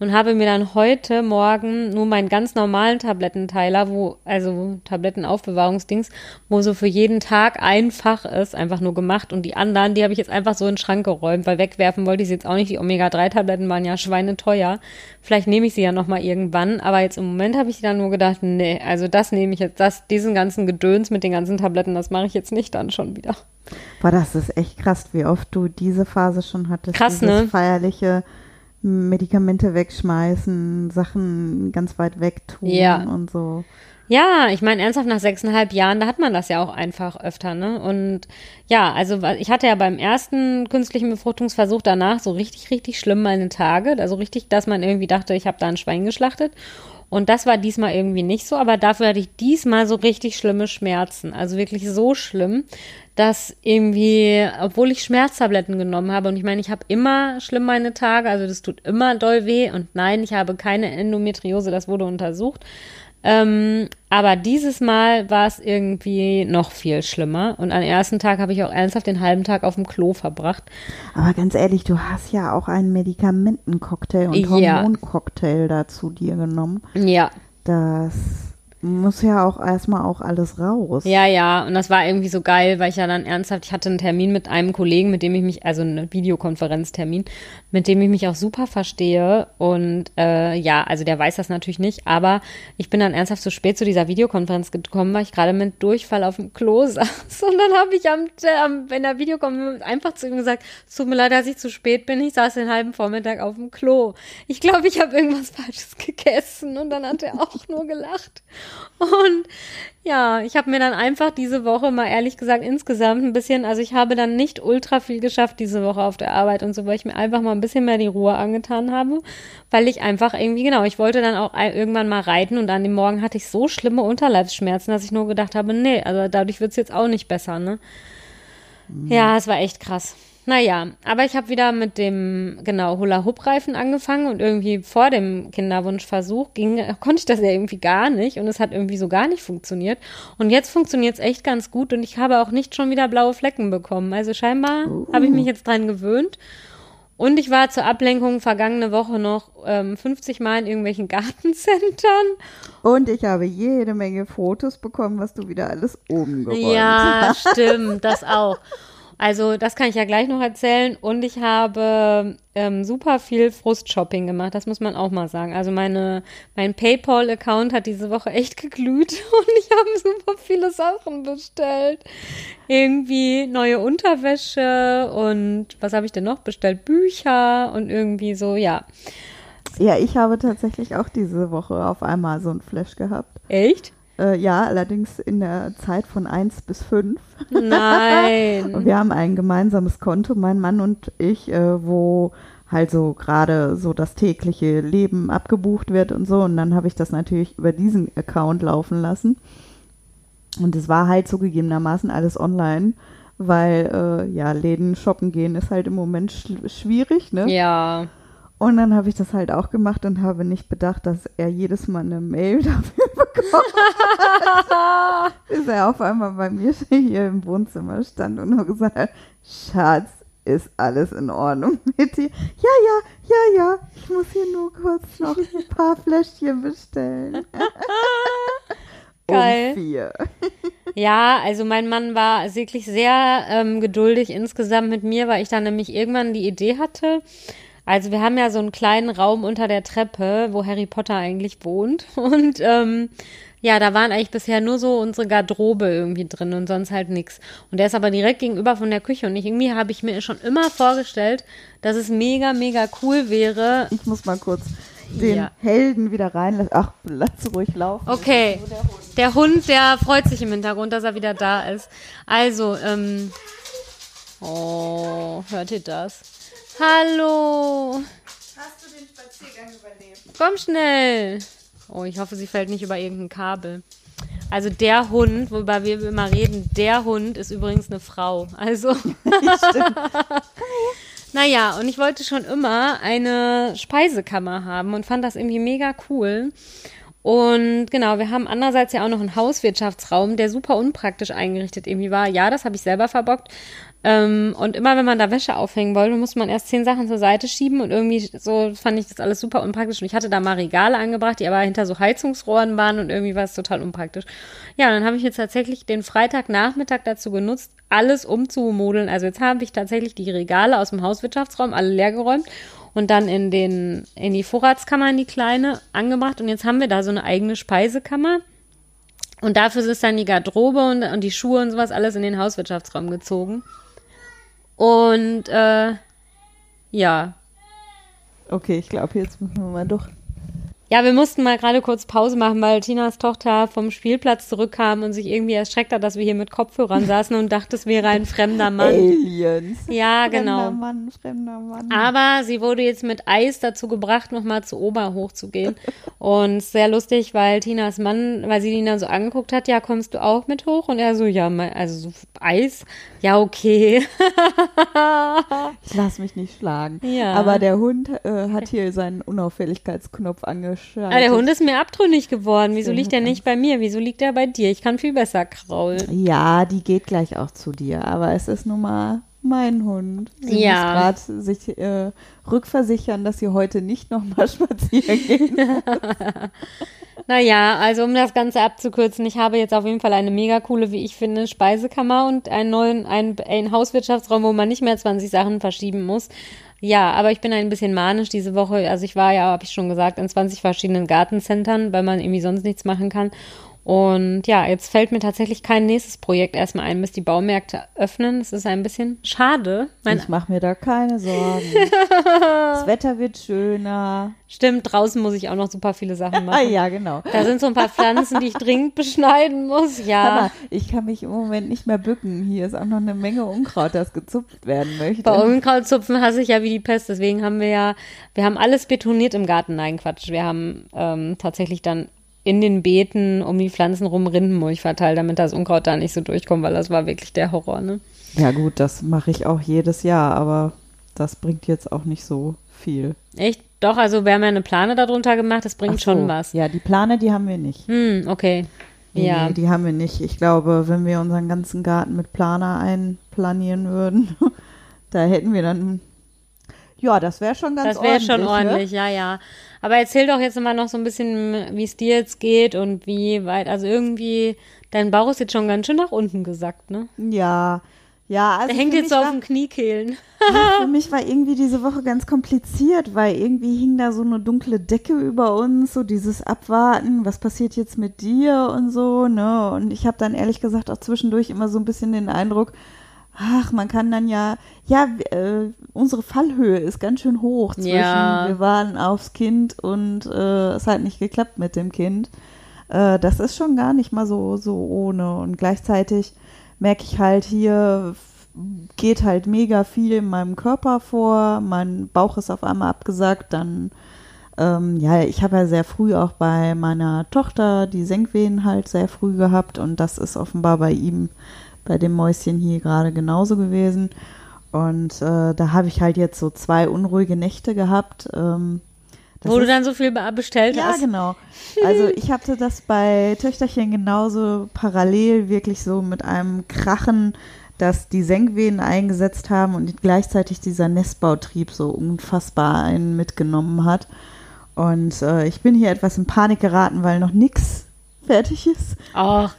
Speaker 1: und habe mir dann heute Morgen nur meinen ganz normalen Tablettenteiler, wo, also Tablettenaufbewahrungsdings, wo so für jeden Tag ein Fach ist, einfach nur gemacht und die anderen, die habe ich jetzt einfach so in den Schrank geräumt, weil wegwerfen wollte ich sie jetzt auch nicht. Die Omega-3-Tabletten waren ja schweineteuer. Vielleicht nehme ich sie ja nochmal irgendwann, aber jetzt im Moment habe ich dann nur gedacht, nee, also das nehme ich jetzt, das, diesen ganzen Gedöns mit den ganzen Tabletten, das mache ich jetzt nicht dann schon wieder.
Speaker 2: Boah, das ist echt krass, wie oft du diese Phase schon hattest.
Speaker 1: Krass,
Speaker 2: dieses
Speaker 1: ne?
Speaker 2: feierliche Medikamente wegschmeißen, Sachen ganz weit weg tun
Speaker 1: Ja.
Speaker 2: und so.
Speaker 1: Ja, ich meine, ernsthaft nach sechseinhalb Jahren, da hat man das ja auch einfach öfter, ne? Und ja, also ich hatte ja beim ersten künstlichen Befruchtungsversuch danach so richtig, richtig schlimm meine Tage. Also richtig, dass man irgendwie dachte, ich habe da ein Schwein geschlachtet. Und das war diesmal irgendwie nicht so, aber dafür hatte ich diesmal so richtig schlimme Schmerzen. Also wirklich so schlimm, dass irgendwie, obwohl ich Schmerztabletten genommen habe, und ich meine, ich habe immer schlimm meine Tage, also das tut immer doll weh. Und nein, ich habe keine Endometriose, das wurde untersucht. Ähm, aber dieses Mal war es irgendwie noch viel schlimmer. Und am ersten Tag habe ich auch ernsthaft den halben Tag auf dem Klo verbracht.
Speaker 2: Aber ganz ehrlich, du hast ja auch einen Medikamentencocktail und
Speaker 1: Ja.
Speaker 2: Hormoncocktail dazu dir genommen.
Speaker 1: Ja,
Speaker 2: Das muss ja auch erstmal auch alles raus.
Speaker 1: ja, ja. Und das war irgendwie so geil, weil ich ja dann ernsthaft, ich hatte einen Termin mit einem Kollegen, mit dem ich mich, also einen Videokonferenztermin, mit dem ich mich auch super verstehe. Und äh, ja, also der weiß das natürlich nicht, aber ich bin dann ernsthaft zu spät zu dieser Videokonferenz gekommen, weil ich gerade mit Durchfall auf dem Klo saß. Und dann habe ich am, am in der Videokonferenz einfach zu ihm gesagt, es tut mir leid, dass ich zu spät bin. Ich saß den halben Vormittag auf dem Klo. Ich glaube, ich habe irgendwas Falsches gegessen. Und dann hat er auch nur gelacht. Und ja, ich habe mir dann einfach diese Woche mal ehrlich gesagt insgesamt ein bisschen, also ich habe dann nicht ultra viel geschafft diese Woche auf der Arbeit und so, weil ich mir einfach mal ein bisschen mehr die Ruhe angetan habe, weil ich einfach irgendwie, genau, ich wollte dann auch irgendwann mal reiten und an dem Morgen hatte ich so schlimme Unterleibsschmerzen, dass ich nur gedacht habe, nee, also dadurch wird's jetzt auch nicht besser, ne? Ja, es war echt krass. Naja, aber ich habe wieder mit dem, genau, Hula-Hoop-Reifen angefangen und irgendwie vor dem Kinderwunschversuch ging, konnte ich das ja irgendwie gar nicht und es hat irgendwie so gar nicht funktioniert. Und jetzt funktioniert es echt ganz gut und ich habe auch nicht schon wieder blaue Flecken bekommen. Also scheinbar habe ich mich jetzt dran gewöhnt. Und ich war zur Ablenkung vergangene Woche noch ähm, 50 Mal in irgendwelchen Gartencentern.
Speaker 2: Und ich habe jede Menge Fotos bekommen, was du wieder alles oben geräumt
Speaker 1: Ja, stimmt, das auch. Also das kann ich ja gleich noch erzählen. Und ich habe ähm, super viel Frustshopping gemacht, das muss man auch mal sagen. Also meine, mein PayPal-Account hat diese Woche echt geglüht und ich habe super viele Sachen bestellt. Irgendwie neue Unterwäsche und was habe ich denn noch bestellt? Bücher und irgendwie so, ja.
Speaker 2: Ja, ich habe tatsächlich auch diese Woche auf einmal so ein Flash gehabt.
Speaker 1: Echt?
Speaker 2: Äh, ja, allerdings in der Zeit von 1 bis 5. Und
Speaker 1: Nein.
Speaker 2: wir haben ein gemeinsames Konto, mein Mann und ich, äh, wo halt so gerade so das tägliche Leben abgebucht wird und so. Und dann habe ich das natürlich über diesen Account laufen lassen. Und es war halt zugegebenermaßen alles online, weil äh, ja, Läden shoppen gehen ist halt im Moment sch schwierig, ne?
Speaker 1: ja.
Speaker 2: Und dann habe ich das halt auch gemacht und habe nicht bedacht, dass er jedes Mal eine Mail dafür bekommt. Bis er auf einmal bei mir hier im Wohnzimmer stand und nur gesagt hat, Schatz, ist alles in Ordnung mit dir? Ja, ja, ja, ja. Ich muss hier nur kurz noch ein paar Fläschchen bestellen.
Speaker 1: Geil.
Speaker 2: Um vier.
Speaker 1: Ja, also mein Mann war wirklich sehr ähm, geduldig insgesamt mit mir, weil ich dann nämlich irgendwann die Idee hatte. Also wir haben ja so einen kleinen Raum unter der Treppe, wo Harry Potter eigentlich wohnt. Und ähm, ja, da waren eigentlich bisher nur so unsere Garderobe irgendwie drin und sonst halt nix. Und der ist aber direkt gegenüber von der Küche und ich, irgendwie habe ich mir schon immer vorgestellt, dass es mega, mega cool wäre.
Speaker 2: Ich muss mal kurz den
Speaker 1: Ja.
Speaker 2: Helden wieder reinlassen. Ach, lass ruhig laufen.
Speaker 1: Okay, der Hund, der freut sich im Hintergrund, dass er wieder da ist. Also, ähm, oh, hört ihr das? Hallo,
Speaker 2: Hast du den Spaziergang überlebt?
Speaker 1: komm schnell. Oh, ich hoffe, sie fällt nicht über irgendein Kabel. Also der Hund, worüber wir immer reden, der Hund ist übrigens eine Frau. Also, naja, und ich wollte schon immer eine Speisekammer haben und fand das irgendwie mega cool. Und genau, wir haben andererseits ja auch noch einen Hauswirtschaftsraum, der super unpraktisch eingerichtet irgendwie war. Ja, das habe ich selber verbockt. Ähm, und immer wenn man da Wäsche aufhängen wollte, musste man erst zehn Sachen zur Seite schieben und irgendwie so fand ich das alles super unpraktisch. Und ich hatte da mal Regale angebracht, die aber hinter so Heizungsrohren waren und irgendwie war es total unpraktisch. Ja, und dann habe ich jetzt tatsächlich den Freitagnachmittag dazu genutzt, alles umzumodeln. Also jetzt habe ich tatsächlich die Regale aus dem Hauswirtschaftsraum alle leergeräumt und dann in den in die Vorratskammer in die kleine angebracht und jetzt haben wir da so eine eigene Speisekammer und dafür ist dann die Garderobe und, und die Schuhe und sowas alles in den Hauswirtschaftsraum gezogen und äh, ja
Speaker 2: Okay, ich glaube, jetzt müssen wir mal doch.
Speaker 1: Ja, wir mussten mal gerade kurz Pause machen, weil Tinas Tochter vom Spielplatz zurückkam und sich irgendwie erschreckt hat, dass wir hier mit Kopfhörern saßen und dachte, es wäre ein fremder Mann.
Speaker 2: Aliens.
Speaker 1: Ja,
Speaker 2: Fremder
Speaker 1: genau.
Speaker 2: Mann, fremder Mann.
Speaker 1: Aber sie wurde jetzt mit Eis dazu gebracht, nochmal zu Ober hochzugehen. Und sehr lustig, weil Tinas Mann, weil sie ihn dann so angeguckt hat, ja, kommst du auch mit hoch? Und er so, ja, also so Eis? Ja, okay.
Speaker 2: Ich lass mich nicht schlagen.
Speaker 1: Ja.
Speaker 2: Aber der Hund äh, hat hier seinen Unauffälligkeitsknopf angeschaltet.
Speaker 1: Ah, der Hund ist mir abtrünnig geworden. Wieso liegt er nicht bei mir? Wieso liegt er bei dir? Ich kann viel besser kraulen.
Speaker 2: Ja, die geht gleich auch zu dir, aber es ist nun mal mein Hund. Sie
Speaker 1: Ja.
Speaker 2: muss gerade sich äh, rückversichern, dass sie heute nicht nochmal spazieren gehen.
Speaker 1: Naja, also um das Ganze abzukürzen, ich habe jetzt auf jeden Fall eine mega coole, wie ich finde, Speisekammer und einen neuen, einen, einen Hauswirtschaftsraum, wo man nicht mehr 20 Sachen verschieben muss. Ja, aber ich bin ein bisschen manisch diese Woche. Also ich war ja, habe ich schon gesagt, in 20 verschiedenen Gartencentern, weil man irgendwie sonst nichts machen kann. Und ja, jetzt fällt mir tatsächlich kein nächstes Projekt erstmal ein, bis die Baumärkte öffnen. Das ist ein bisschen schade. Mein,
Speaker 2: Ich mache mir da keine Sorgen. Das Wetter wird schöner.
Speaker 1: stimmt, draußen muss ich auch noch super viele Sachen
Speaker 2: Ah
Speaker 1: machen.
Speaker 2: ja, genau.
Speaker 1: Da sind so ein paar Pflanzen, die ich dringend beschneiden muss. Ja.
Speaker 2: Aber ich kann mich im Moment nicht mehr bücken. Hier ist auch noch eine Menge Unkraut, das gezupft werden möchte.
Speaker 1: Bei Unkrautzupfen hasse ich ja wie die Pest, deswegen haben wir ja, wir haben alles betoniert im Garten. Nein, Quatsch. Wir haben ähm, tatsächlich dann in den Beeten um die Pflanzen rum Rindenmulch verteilt, damit das Unkraut da nicht so durchkommt, weil das war wirklich der Horror, ne?
Speaker 2: Ja gut, das mache ich auch jedes Jahr, aber das bringt jetzt auch nicht so viel.
Speaker 1: Echt? Doch, also wir haben ja eine Plane darunter gemacht, das bringt
Speaker 2: so,
Speaker 1: schon was.
Speaker 2: Ja, die Plane, die haben wir nicht.
Speaker 1: Hm, okay.
Speaker 2: Nee,
Speaker 1: ja.
Speaker 2: nee, die haben wir nicht. Ich glaube, wenn wir unseren ganzen Garten mit Planer einplanieren würden, da hätten wir dann. Ja, das wäre schon ganz
Speaker 1: Das wäre
Speaker 2: ordentlich.
Speaker 1: schon
Speaker 2: Ne?
Speaker 1: ordentlich, ja, ja. Aber erzähl doch jetzt mal noch so ein bisschen, wie es dir jetzt geht und wie weit, also irgendwie, dein Bauch ist jetzt schon ganz schön nach unten gesackt, ne?
Speaker 2: Ja, ja. Also
Speaker 1: Der hängt jetzt so auf
Speaker 2: war-
Speaker 1: den Kniekehlen.
Speaker 2: Ja, für mich war irgendwie diese Woche ganz kompliziert, weil irgendwie hing da so eine dunkle Decke über uns, so dieses Abwarten, was passiert jetzt mit dir und so, ne? Und ich habe dann ehrlich gesagt auch zwischendurch immer so ein bisschen den Eindruck, ach, man kann dann ja, ja, äh, unsere Fallhöhe ist ganz schön hoch zwischen,
Speaker 1: Ja.
Speaker 2: wir waren aufs Kind und äh, es hat nicht geklappt mit dem Kind. Äh, das ist schon gar nicht mal so, so ohne. Und gleichzeitig merke ich halt hier, geht halt mega viel in meinem Körper vor. Mein Bauch ist auf einmal abgesagt. Dann, ähm, ja, ich habe ja sehr früh auch bei meiner Tochter die Senkwehen halt sehr früh gehabt. Und das ist offenbar bei ihm, bei dem Mäuschen hier gerade genauso gewesen. Und äh, da habe ich halt jetzt so zwei unruhige Nächte gehabt. Ähm,
Speaker 1: Wo du
Speaker 2: ist-
Speaker 1: dann so viel be- bestellt
Speaker 2: ja,
Speaker 1: hast.
Speaker 2: genau. Also ich hatte das bei Töchterchen genauso parallel, wirklich so mit einem Krachen, dass die Senkwehen eingesetzt haben und gleichzeitig dieser Nestbautrieb so unfassbar einen mitgenommen hat. Und äh, ich bin hier etwas in Panik geraten, weil noch nichts fertig ist.
Speaker 1: Ach,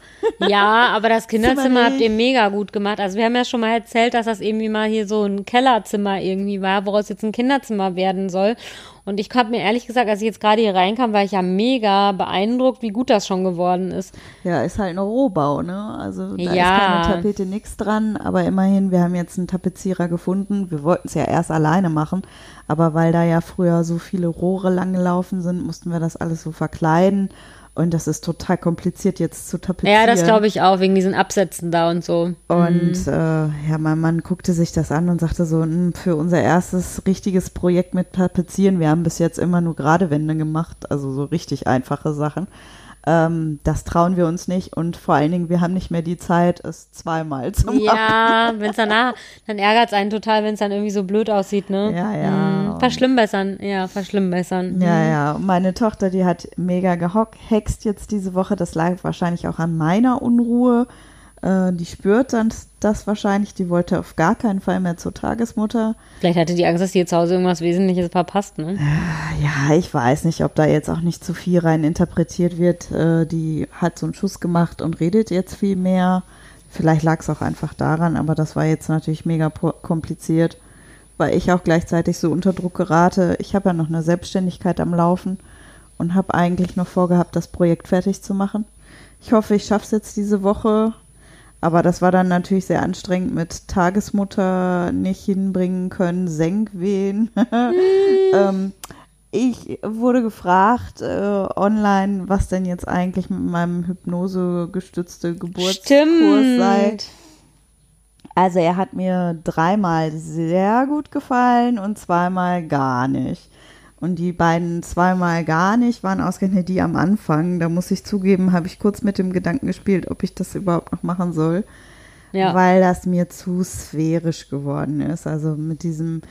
Speaker 1: ja, aber das Kinderzimmer
Speaker 2: Zimmer
Speaker 1: habt ihr mega gut gemacht. Also wir haben ja schon mal erzählt, dass das irgendwie mal hier so ein Kellerzimmer irgendwie war, woraus jetzt ein Kinderzimmer werden soll. Und ich habe mir ehrlich gesagt, als ich jetzt gerade hier reinkam, war ich ja mega beeindruckt, wie gut das schon geworden ist.
Speaker 2: Ja, ist halt ein Rohbau, ne? Also da
Speaker 1: Ja.
Speaker 2: ist keine Tapete, nix dran. Aber immerhin, wir haben jetzt einen Tapezierer gefunden. Wir wollten es ja erst alleine machen. Aber weil da ja früher so viele Rohre lang gelaufen sind, mussten wir das alles so verkleiden. Und das ist total kompliziert jetzt zu tapezieren.
Speaker 1: Ja, das glaube ich auch, wegen diesen Absätzen da und so.
Speaker 2: Und äh, ja, mein Mann guckte sich das an und sagte so, "Hm, für unser erstes richtiges Projekt mit Tapezieren, wir haben bis jetzt immer nur gerade Wände gemacht, also so richtig einfache Sachen. Ähm, das trauen wir uns nicht und vor allen Dingen, wir haben nicht mehr die Zeit, es zweimal zu machen.
Speaker 1: Ja, wenn es danach, dann ärgert es einen total, wenn es dann irgendwie so blöd aussieht, ne?
Speaker 2: Ja, ja.
Speaker 1: Mm, verschlimmbessern, ja, verschlimmbessern.
Speaker 2: Ja, ja. Und meine Tochter, die hat mega gehext jetzt diese Woche. Das lag wahrscheinlich auch an meiner Unruhe. Äh, die spürt dann das wahrscheinlich. Die wollte auf gar keinen Fall mehr zur Tagesmutter.
Speaker 1: Vielleicht hatte die Angst, dass jetzt zu Hause irgendwas Wesentliches verpasst, ne?
Speaker 2: Ja, ich weiß nicht, ob da jetzt auch nicht zu viel rein interpretiert wird. Äh, die hat so einen Schuss gemacht und redet jetzt viel mehr. Vielleicht lag es auch einfach daran, aber das war jetzt natürlich mega kompliziert, weil ich auch gleichzeitig so unter Druck gerate. Ich habe ja noch eine Selbstständigkeit am Laufen und habe eigentlich noch vorgehabt, das Projekt fertig zu machen. Ich hoffe, ich schaffe es jetzt diese Woche. Aber das war dann natürlich sehr anstrengend mit Tagesmutter nicht hinbringen können, Senkwehen. ähm, ich wurde gefragt äh, online, was denn jetzt eigentlich mit meinem hypnosegestützte Geburtskurs sei. Also er hat mir dreimal sehr gut gefallen und zweimal gar nicht. Und die beiden zweimal gar nicht waren ausgerechnet die am Anfang. Da muss ich zugeben, habe ich kurz mit dem Gedanken gespielt, ob ich das überhaupt noch machen soll,
Speaker 1: Ja.
Speaker 2: weil das mir zu sphärisch geworden ist. Also mit diesem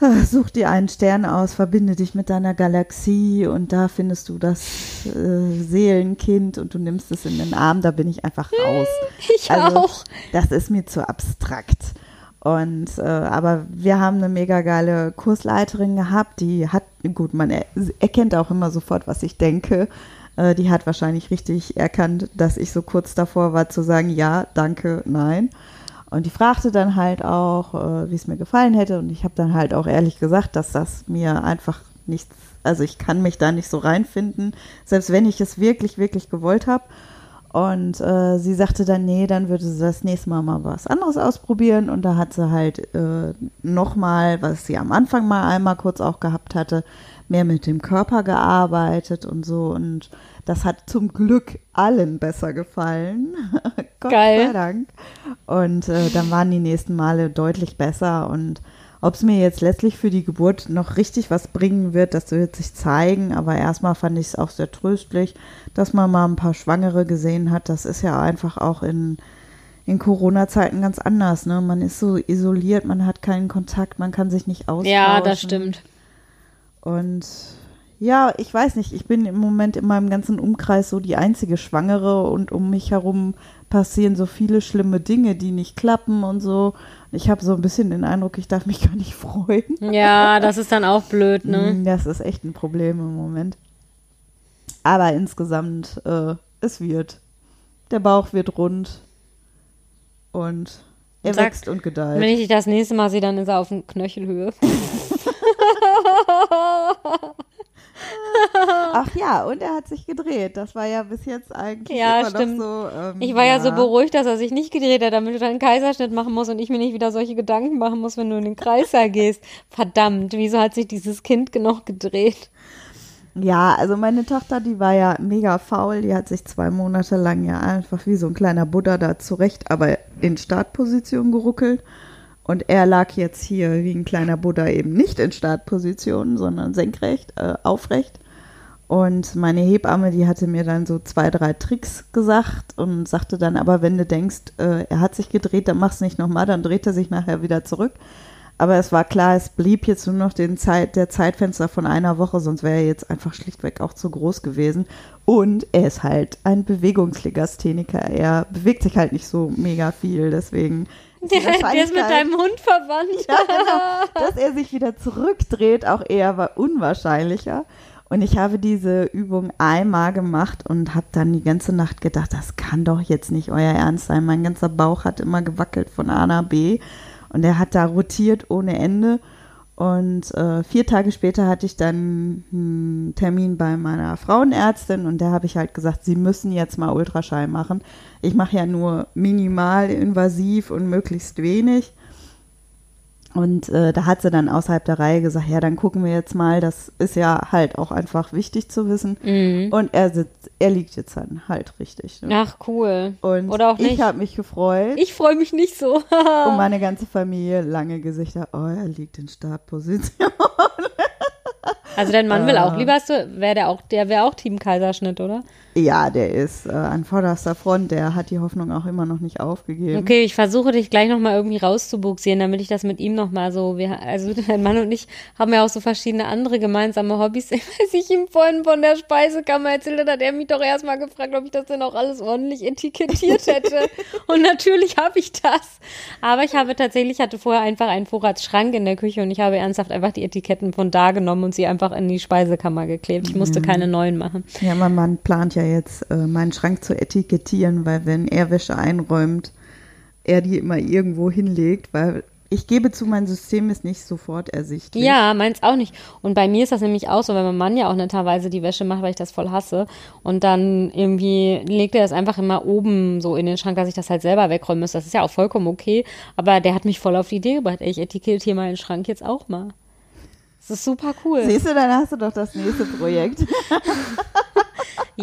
Speaker 2: ah, Such dir einen Stern aus, verbinde dich mit deiner Galaxie und da findest du das äh, Seelenkind und du nimmst es in den Arm, da bin ich einfach raus.
Speaker 1: ich
Speaker 2: Also,
Speaker 1: auch.
Speaker 2: Das ist mir zu abstrakt. Und äh, aber wir haben eine mega geile Kursleiterin gehabt, die hat, gut, man er, erkennt auch immer sofort, was ich denke. Äh, die hat wahrscheinlich richtig erkannt, dass ich so kurz davor war zu sagen, ja, danke, nein. Und die fragte dann halt auch, äh, wie es mir gefallen hätte. Und ich habe dann halt auch ehrlich gesagt, dass das mir einfach nichts, also ich kann mich da nicht so reinfinden, selbst wenn ich es wirklich, wirklich gewollt habe. Und äh, sie sagte dann, nee, dann würde sie das nächste Mal mal was anderes ausprobieren. Und da hat sie halt äh, nochmal, was sie am Anfang mal einmal kurz auch gehabt hatte, mehr mit dem Körper gearbeitet und so. Und das hat zum Glück allen besser gefallen. Gott
Speaker 1: Geil.
Speaker 2: sei Dank. Und äh, dann waren die nächsten Male deutlich besser. Und ob es mir jetzt letztlich für die Geburt noch richtig was bringen wird, das wird sich zeigen. Aber erstmal fand ich es auch sehr tröstlich, dass man mal ein paar Schwangere gesehen hat. Das ist ja einfach auch in, in Corona-Zeiten ganz anders. Ne? Man ist so isoliert, man hat keinen Kontakt, man kann sich nicht austauschen.
Speaker 1: Ja, das stimmt.
Speaker 2: Und ja, ich weiß nicht, ich bin im Moment in meinem ganzen Umkreis so die einzige Schwangere und um mich herum passieren so viele schlimme Dinge, die nicht klappen und so. Ich habe so ein bisschen den Eindruck, ich darf mich gar nicht freuen.
Speaker 1: Ja, das ist dann auch blöd, ne?
Speaker 2: Mm, Das ist echt ein Problem im Moment. Aber insgesamt, äh, es wird. Der Bauch wird rund und er
Speaker 1: Sag,
Speaker 2: wächst und
Speaker 1: Wenn
Speaker 2: gedeiht.
Speaker 1: ich dich das nächste Mal sehe, dann ist er auf Knöchelhöhe.
Speaker 2: Ach ja, und er hat sich gedreht. Das war ja bis jetzt eigentlich
Speaker 1: Ja,
Speaker 2: immer
Speaker 1: stimmt.
Speaker 2: noch so. Ähm,
Speaker 1: Ich war ja. so beruhigt, dass er sich nicht gedreht hat, damit du dann einen Kaiserschnitt machen musst und ich mir nicht wieder solche Gedanken machen muss, wenn du in den Kreißsaal gehst. Verdammt, wieso hat sich dieses Kind genug gedreht?
Speaker 2: Ja, also meine Tochter, die war ja mega faul. Die hat sich zwei Monate lang ja einfach wie so ein kleiner Buddha da zurecht, aber in Startposition geruckelt. Und er lag jetzt hier wie ein kleiner Buddha eben nicht in Startposition, sondern senkrecht, äh, aufrecht. Und meine Hebamme, die hatte mir dann so zwei, drei Tricks gesagt und sagte dann, aber wenn du denkst, äh, er hat sich gedreht, dann mach's nicht nochmal, dann dreht er sich nachher wieder zurück. aber es war klar, es blieb jetzt nur noch den Zeit, der Zeitfenster von einer Woche, sonst wäre er jetzt einfach schlichtweg auch zu groß gewesen. Und er ist halt ein Bewegungslegastheniker. Er bewegt sich halt nicht so mega viel, deswegen.
Speaker 1: Der, der ist mit deinem Hund verwandt.
Speaker 2: Ja, genau. Dass er sich wieder zurückdreht, auch eher war unwahrscheinlicher. Und ich habe diese Übung einmal gemacht und habe dann die ganze Nacht gedacht, das kann doch jetzt nicht euer Ernst sein. Mein ganzer Bauch hat immer gewackelt von A nach B und er hat da rotiert ohne Ende. Und äh, vier Tage später hatte ich dann einen Termin bei meiner Frauenärztin und da habe ich halt gesagt, sie müssen jetzt mal Ultraschall machen. Ich mache ja nur minimal invasiv und möglichst wenig. Und äh, da hat sie dann außerhalb der Reihe gesagt, ja, dann gucken wir jetzt mal. Das ist ja halt auch einfach wichtig zu wissen.
Speaker 1: Mhm.
Speaker 2: Und er sitzt, er liegt jetzt dann halt richtig. Ne?
Speaker 1: Ach, cool.
Speaker 2: Und
Speaker 1: Oder auch nicht.
Speaker 2: ich habe mich gefreut.
Speaker 1: Ich freue mich nicht so.
Speaker 2: und meine ganze Familie lange Gesichter. Oh, er liegt in Startposition.
Speaker 1: Also dein Mann will auch
Speaker 2: Äh.
Speaker 1: lieber, hast du, wäre der auch, der wäre auch Team Kaiserschnitt, oder?
Speaker 2: ja, der ist äh, an vorderster Front. Der hat die Hoffnung auch immer noch nicht aufgegeben.
Speaker 1: Okay, ich versuche dich gleich nochmal irgendwie rauszubuxieren, damit ich das mit ihm nochmal so, wir, also dein Mann und ich haben ja auch so verschiedene andere gemeinsame Hobbys. Als ich ihm vorhin von der Speisekammer erzählt habe, hat er mich doch erstmal gefragt, ob ich das denn auch alles ordentlich etikettiert hätte. und natürlich habe ich das. Aber ich habe tatsächlich, hatte vorher einfach einen Vorratsschrank in der Küche und ich habe ernsthaft einfach die Etiketten von da genommen und sie einfach in die Speisekammer geklebt. Ich musste keine neuen machen.
Speaker 2: Ja, mein Mann plant ja jetzt, äh, meinen Schrank zu etikettieren, weil wenn er Wäsche einräumt, er die immer irgendwo hinlegt, weil ich gebe zu, mein System ist nicht sofort ersichtlich.
Speaker 1: Ja, meins auch nicht. Und bei mir ist das nämlich auch so, weil mein Mann ja auch netterweise die Wäsche macht, weil ich das voll hasse. Und dann irgendwie legt er das einfach immer oben so in den Schrank, dass ich das halt selber wegräumen muss. Das ist ja auch vollkommen okay. Aber der hat mich voll auf die Idee gebracht. Ey, ich etikettiere meinen Schrank jetzt auch mal. Das ist super cool.
Speaker 2: Siehst du, dann hast du doch das nächste Projekt.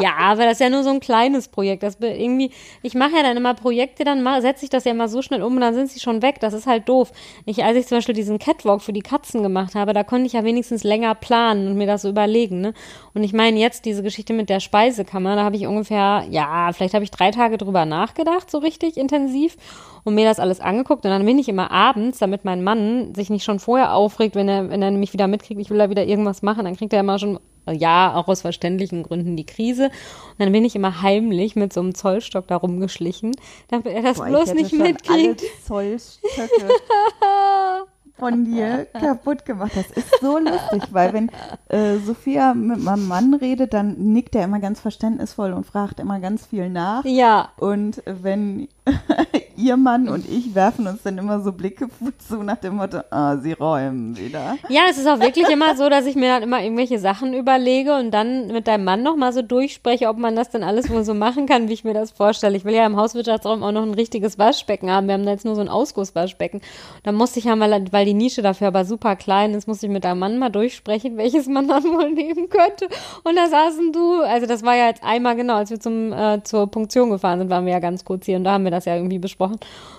Speaker 1: Ja, aber das ist ja nur so ein kleines Projekt. Das irgendwie, ich mache ja dann immer Projekte, dann setze ich das ja immer so schnell um und dann sind sie schon weg. Das ist halt doof. Ich, als ich zum Beispiel diesen Catwalk für die Katzen gemacht habe, da konnte ich ja wenigstens länger planen und mir das so überlegen. Ne? Und ich meine jetzt diese Geschichte mit der Speisekammer, da habe ich ungefähr, ja, vielleicht habe ich drei Tage drüber nachgedacht, so richtig intensiv und mir das alles angeguckt und dann bin ich immer abends, damit mein Mann sich nicht schon vorher aufregt, wenn er, wenn er mich wieder mitkriegt, ich will da wieder irgendwas machen, dann kriegt er immer schon, ja, auch aus verständlichen Gründen die Krise. Und dann bin ich immer heimlich mit so einem Zollstock da rumgeschlichen, damit er das
Speaker 2: Boah,
Speaker 1: bloß nicht mitkriegt.
Speaker 2: Alle Zollstöcke von dir kaputt gemacht. Das ist so lustig, weil wenn äh, Sophia mit meinem Mann redet, dann nickt er immer ganz verständnisvoll und fragt immer ganz viel nach.
Speaker 1: Ja,
Speaker 2: Und wenn ihr Mann und ich werfen uns dann immer so Blicke zu nach dem Motto, ah, sie räumen wieder.
Speaker 1: Ja, es ist auch wirklich immer so, dass ich mir dann immer irgendwelche Sachen überlege und dann mit deinem Mann nochmal so durchspreche, ob man das denn alles wohl so machen kann, wie ich mir das vorstelle. Ich will ja im Hauswirtschaftsraum auch noch ein richtiges Waschbecken haben. Wir haben da jetzt nur so ein Ausgusswaschbecken. Da musste ich ja mal, weil die Nische dafür aber super klein ist, musste ich mit deinem Mann mal durchsprechen, welches man dann wohl nehmen könnte. Und da saßen du, also das war ja jetzt einmal genau, als wir zum, äh, zur Punktion gefahren sind, waren wir ja ganz kurz hier und da haben wir das ja irgendwie besprochen.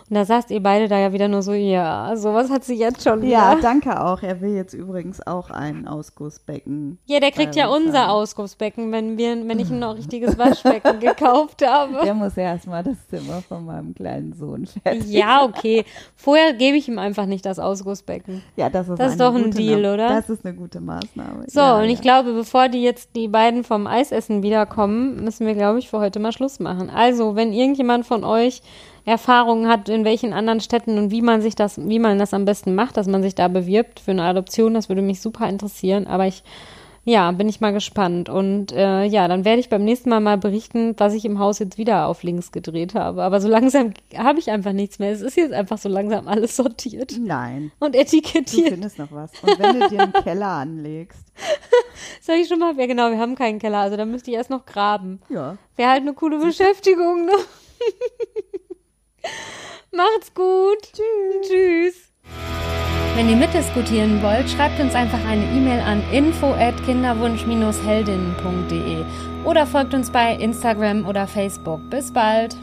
Speaker 1: Und da saßt ihr beide da ja wieder nur so, ja, sowas hat sie jetzt schon wieder.
Speaker 2: Ja, danke auch. Er will jetzt übrigens auch ein Ausgussbecken.
Speaker 1: Ja, der kriegt ja
Speaker 2: uns
Speaker 1: unser
Speaker 2: haben.
Speaker 1: Ausgussbecken, wenn wir, wenn ich ein noch richtiges Waschbecken gekauft habe.
Speaker 2: Der muss erstmal das Zimmer von meinem kleinen Sohn fertig.
Speaker 1: Ja, okay. Vorher gebe ich ihm einfach nicht das Ausgussbecken.
Speaker 2: Ja, das ist,
Speaker 1: Das ist doch ein Deal,
Speaker 2: Na-
Speaker 1: oder?
Speaker 2: Das ist eine gute Maßnahme.
Speaker 1: So,
Speaker 2: ja,
Speaker 1: und ich
Speaker 2: ja.
Speaker 1: glaube, bevor die jetzt die beiden vom Eisessen wiederkommen, müssen wir, glaube ich, für heute mal Schluss machen. Also, wenn irgendjemand von euch Erfahrungen hat, in welchen anderen Städten und wie man sich das, wie man das am besten macht, dass man sich da bewirbt für eine Adoption, das würde mich super interessieren. Aber ich, ja, bin ich mal gespannt. Und äh, ja, dann werde ich beim nächsten Mal mal berichten, was ich im Haus jetzt wieder auf links gedreht habe. Aber so langsam habe ich einfach nichts mehr. Es ist jetzt einfach so langsam alles sortiert
Speaker 2: Nein,
Speaker 1: und
Speaker 2: du
Speaker 1: etikettiert.
Speaker 2: findest noch was. Und wenn du dir einen Keller anlegst,
Speaker 1: Sag ich schon mal? Ja, genau, wir haben keinen Keller, also da müsste ich erst noch graben.
Speaker 2: ja.
Speaker 1: Wäre halt eine coole Beschäftigung, ne? Macht's gut. Tschüss. Tschüss. Wenn ihr mitdiskutieren wollt, schreibt uns einfach eine E-Mail an info@kinderwunsch-heldinnen.de oder folgt uns bei Instagram oder Facebook. Bis bald.